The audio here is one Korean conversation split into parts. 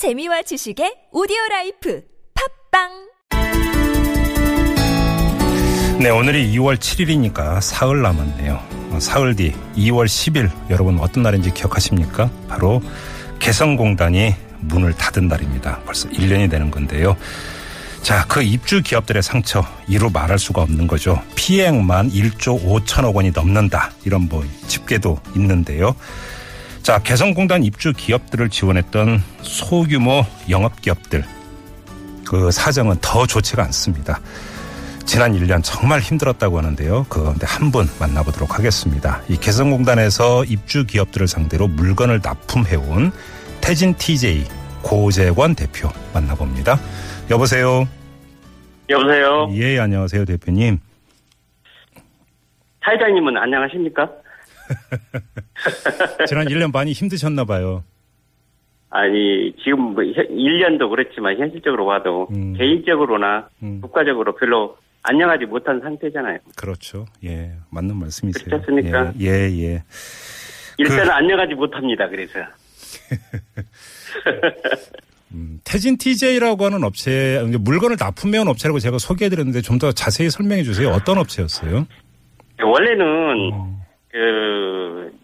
재미와 지식의 오디오 라이프 팟빵 네, 오늘이 2월 7일이니까 사흘 남았네요. 어, 사흘 뒤 2월 10일 여러분 어떤 날인지 기억하십니까? 바로 개성공단이 문을 닫은 날입니다. 벌써 1년이 되는 건데요. 자, 그 입주 기업들의 상처 이루 말할 수가 없는 거죠. 피해액만 1조 5천억 원이 넘는다. 이런 뭐 집계도 있는데요. 자, 개성공단 입주 기업들을 지원했던 소규모 영업기업들 그 사정은 더 좋지가 않습니다. 지난 1년 정말 힘들었다고 하는데요. 그 가운데 한 분 만나보도록 하겠습니다. 이 개성공단에서 입주 기업들을 상대로 물건을 납품해온 태진 TJ 고재권 대표 만나봅니다. 여보세요. 여보세요. 예, 안녕하세요, 대표님. 사회장님은 안녕하십니까? 지난 1년 많이 힘드셨나 봐요. 아니 지금 뭐 1년도 그렇지만 현실적으로 봐도 음. 개인적으로나 음. 국가적으로 별로 안녕하지 못한 상태잖아요. 그렇죠. 예, 맞는 말씀이세요. 그렇지 않습니까? 예, 예. 예. 일단은 그- 안녕하지 못합니다. 그래서 음, 태진 TJ라고 하는 업체, 물건을 납품해온 업체라고 제가 소개해드렸는데 좀 더 자세히 설명해 주세요. 어떤 업체였어요? 원래는 음. 그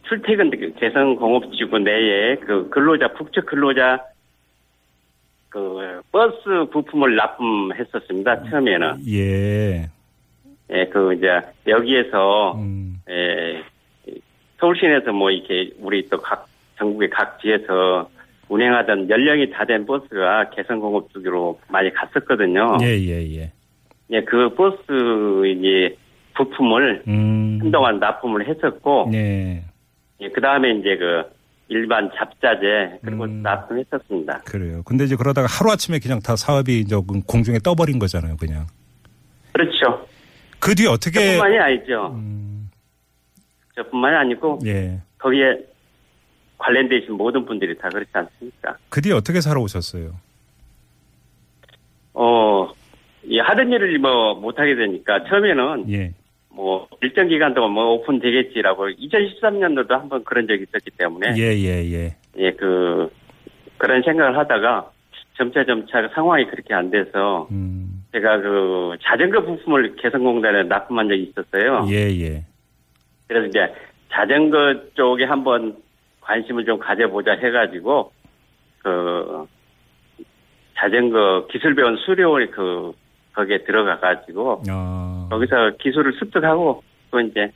출퇴근 개성공업지구 내에 그 근로자 북측 근로자 그 버스 부품을 납품했었습니다. 처음에는 예. 예, 그 이제 여기에서 음, 예, 서울 시내에서 뭐 이렇게 우리 또 각 전국의 각 지에서 운행하던 연령이 다 된 버스가 개성공업 쪽으로 많이 갔었거든요. 예, 예, 예. 예, 그 버스 이제 부품을 음. 한동안 납품을 했었고, 네. 예, 그 다음에 이제 그 일반 잡자재 그리고 음. 납품했었습니다. 그래요. 근데 이제 그러다가 하루아침에 그냥 다 사업이 이제 공중에 떠버린 거잖아요, 그냥. 그렇죠. 그 뒤에 어떻게. 저뿐만이 아니죠. 음, 저뿐만이 아니고 예. 거기에 관련되신 모든 분들이 다 그렇지 않습니까? 그 뒤에 어떻게 살아오셨어요? 어, 이 하던 일을 뭐 못하게 되니까 처음에는 예. 뭐 일정 기간 동안 뭐 오픈되겠지라고 2013년도도 한번 그런 적이 있었기 때문에 예, 예, 예. 예, 그 그런 생각을 하다가 점차 점차 상황이 그렇게 안 돼서 음, 제가 그 자전거 부품을 개성공단에 납품한 적이 있었어요. 예, 예. 그래서 이제 자전거 쪽에 한번 관심을 좀 가져보자 해가지고 그 자전거 기술 배운 수료원이 그 거기에 들어가가지고 아. 거기서 기술을 습득하고 또 이제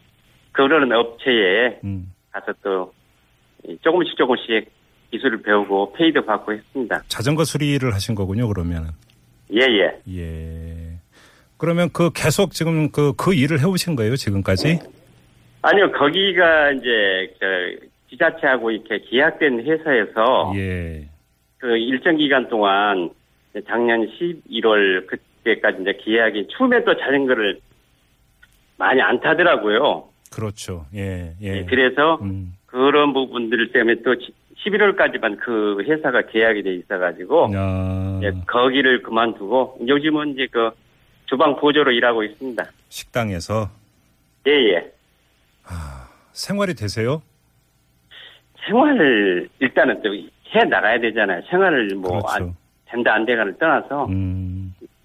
그러는 업체에 음. 가서 또 조금씩 조금씩 기술을 배우고 페이도 받고 했습니다. 자전거 수리를 하신 거군요, 그러면은. 예예. 예. 그러면 그 계속 지금 그, 그 일을 해오신 거예요, 지금까지? 아니요 거기가 이제 저 지자체하고 이렇게 계약된 회사에서 예. 그 일정 기간 동안 작년 11월 그 때까지 이제 계약이 추우면 또 자전거를 많이 안 타더라고요. 그렇죠. 예, 예. 예, 그래서 음. 그런 부분들 때문에 또 11월까지만 그 회사가 계약이 돼 있어가지고 아, 예, 거기를 그만두고 요즘은 이제 그 주방 보조로 일하고 있습니다. 식당에서 예예. 생활이 되세요? 생활을 일단은 또 해 나가야 되잖아요. 생활을 뭐 그렇죠. 안, 된다 안 돼가를 떠나서 음,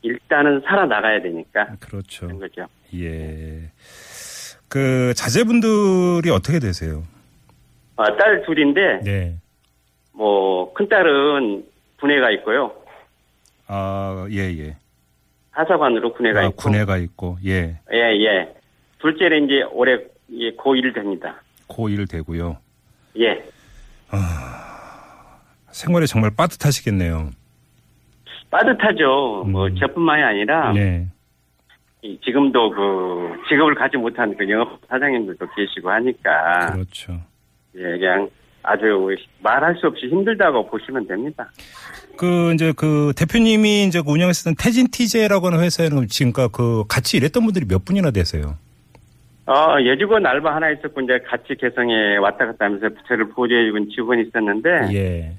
일단은 살아 나가야 되니까 그렇죠. 그런 거죠. 예. 그 자제분들이 어떻게 되세요? 아, 딸 둘인데 네. 뭐 큰 딸은 군에가 있고요. 아, 예, 예. 하사관으로 군에가 아, 있고 군에가 있고, 예. 예, 예. 둘째는 이제 올해 예, 고1 됩니다. 고1 되고요. 예. 생활이 정말 빠듯하시겠네요. 빠듯하죠. 뭐 음. 저뿐만이 아니라 네. 이 지금도 그 직업을 갖지 못한 그 영업 사장님들도 계시고 하니까 그렇죠. 예, 그냥 아주 말할 수 없이 힘들다고 보시면 됩니다. 그 이제 그 대표님이 이제 그 운영했었던 태진 TJ라고 하는 회사에는 지금까 그 같이 일했던 분들이 몇 분이나 되세요? 어, 여직원 알바 하나 있었고 이제 같이 개성에 왔다 갔다 하면서 부채를 보조해주는 직원이 있었는데 예.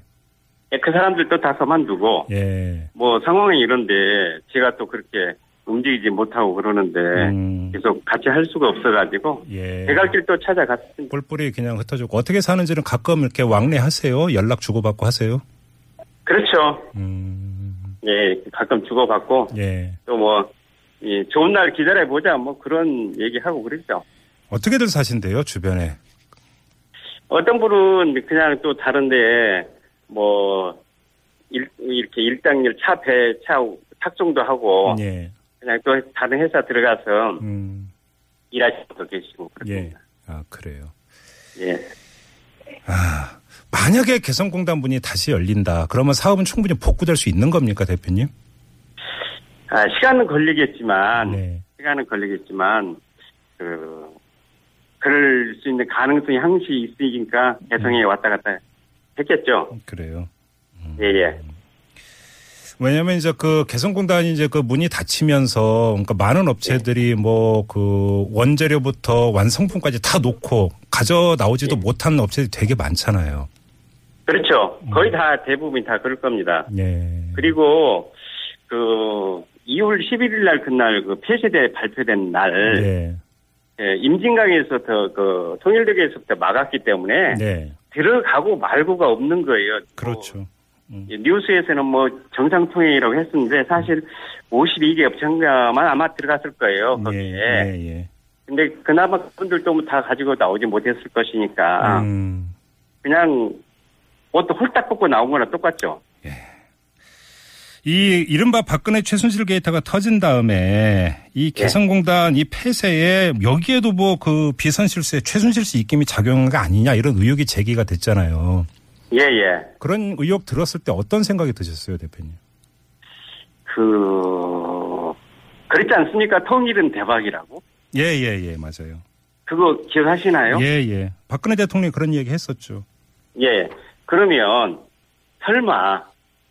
예, 그 사람들도 다 그만두고 예. 뭐 상황이 이런데 제가 또 그렇게 움직이지 못하고 그러는데 음. 계속 같이 할 수가 없어가지고 예. 제갈 길또 찾아갔습니다. 뿔뿔이 그냥 흩어졌고 어떻게 사는지는 가끔 이렇게 왕래하세요? 연락 주고받고 하세요? 그렇죠. 음, 예, 가끔 주고받고 예. 또뭐 예, 좋은 날 기다려 보자 뭐 그런 얘기하고 그러죠. 어떻게들 사신대요, 주변에? 어떤 분은 그냥 또 다른데 뭐 일, 이렇게 일당일 차 배 차 탁송도 하고 예. 그냥 또 다른 회사 들어가서 음, 일하시는 분도 계시고 예. 그렇습니다. 아, 그래요. 예. 아, 만약에 개성공단 문이 다시 열린다. 그러면 사업은 충분히 복구될 수 있는 겁니까, 대표님? 아, 시간은 걸리겠지만 네. 시간은 걸리겠지만 그 그럴 수 있는 가능성이 항시 있으니까 개성에 음. 왔다 갔다 했겠죠. 그래요. 예, 예. 왜냐면 이제 그 개성공단이 이제 그 문이 닫히면서 그러니까 많은 업체들이 뭐그 원재료부터 완성품까지 다 놓고 가져 나오지도 예. 못하는 업체들이 되게 많잖아요. 그렇죠. 음. 거의 다 대부분 다 그럴 겁니다. 예. 그리고 그 2월 11일 날 그날 그 폐쇄대 발표된 날 예. 예, 임진강에서부터 그 통일대교에서부터 막았기 때문에 네. 들어가고 말고가 없는 거예요. 그렇죠. 음. 예, 뉴스에서는 뭐 정상통행이라고 했었는데 사실 52개 업체가만 아마 들어갔을 거예요 거기에. 예, 예. 근데 그나마 그분들도 뭐다 가지고 나오지 못했을 것이니까 음. 그냥 옷도 홀딱 벗고 나온 거나 똑같죠. 이 이른바 박근혜 최순실 게이트가 터진 다음에 예. 이 개성공단 이 폐쇄에 여기에도 뭐 그 비선 실수에 최순실 씨 입김이 작용한 거 아니냐 이런 의혹이 제기가 됐잖아요. 예, 예. 그런 의혹 들었을 때 어떤 생각이 드셨어요, 대표님? 그, 그랬지 않습니까? 통일은 대박이라고. 예, 예, 예, 맞아요. 그거 기억하시나요? 예, 예. 박근혜 대통령이 그런 얘기 했었죠. 예. 그러면, 설마,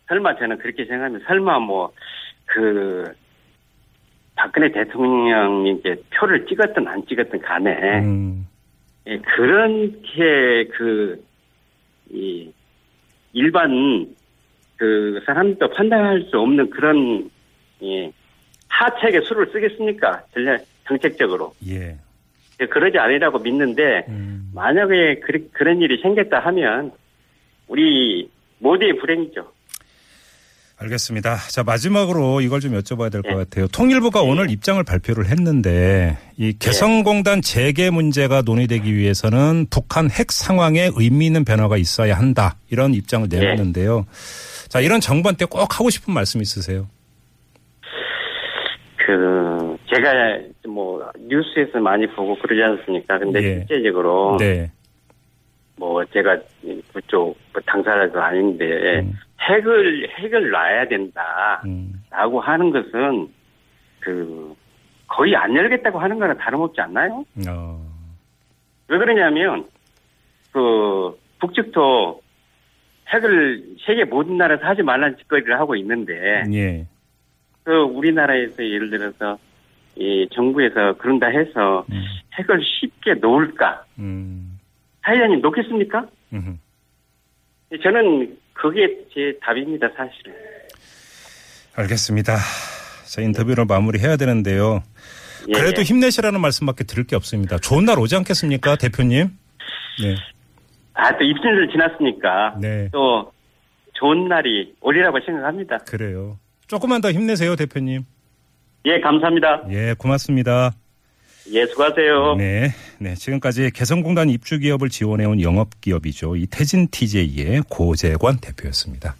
설마 저는 그렇게 생각합니다. 설마 뭐, 그, 박근혜 대통령이 이제 표를 찍었든 안 찍었든 간에, 음, 예, 그렇게 그, 이, 일반, 그, 사람도 판단할 수 없는 그런, 이, 하책의 수를 쓰겠습니까? 전략, 정책적으로. 예. 예, 그러지 않으라고 믿는데, 음, 만약에 그, 그런 일이 생겼다 하면, 우리 모두의 불행이죠. 알겠습니다. 자, 마지막으로 이걸 좀 여쭤봐야 될것 예. 같아요. 통일부가 오늘 입장을 발표를 했는데 이 개성공단 재개 문제가 논의되기 위해서는 북한 핵 상황에 의미 있는 변화가 있어야 한다. 이런 입장을 예. 내놨는데요. 자, 이런 정부한테 꼭 하고 싶은 말씀 있으세요? 그, 제가 뭐, 뉴스에서 많이 보고 그러지 않습니까? 근데 예. 실제적으로, 네. 뭐, 제가 그쪽 뭐 당사자도 아닌데, 음. 핵을, 핵을 놔야 된다. 음, 라고 하는 것은, 그, 거의 안 열겠다고 하는 거나 다름없지 않나요? 어, 왜 그러냐면, 그, 북측도 핵을 세계 모든 나라에서 하지 말라는 짓거리를 하고 있는데, 예. 그 우리나라에서 예를 들어서 이 정부에서 그런다 해서 음, 핵을 쉽게 놓을까? 음, 사회자님 놓겠습니까? 음. 저는 그게 제 답입니다, 사실은. 알겠습니다. 자, 인터뷰를 마무리해야 되는데요. 예, 그래도 예. 힘내시라는 말씀밖에 들을 게 없습니다. 좋은 날 오지 않겠습니까, 대표님? 네. 아, 또 입순을 지났으니까 네. 또 좋은 날이 오리라고 생각합니다. 그래요. 조금만 더 힘내세요, 대표님. 예, 감사합니다. 예, 고맙습니다. 예, 수고하세요. 네. 네. 지금까지 개성공단 입주 기업을 지원해온 영업기업이죠. 이 태진 TJ의 고재관 대표였습니다.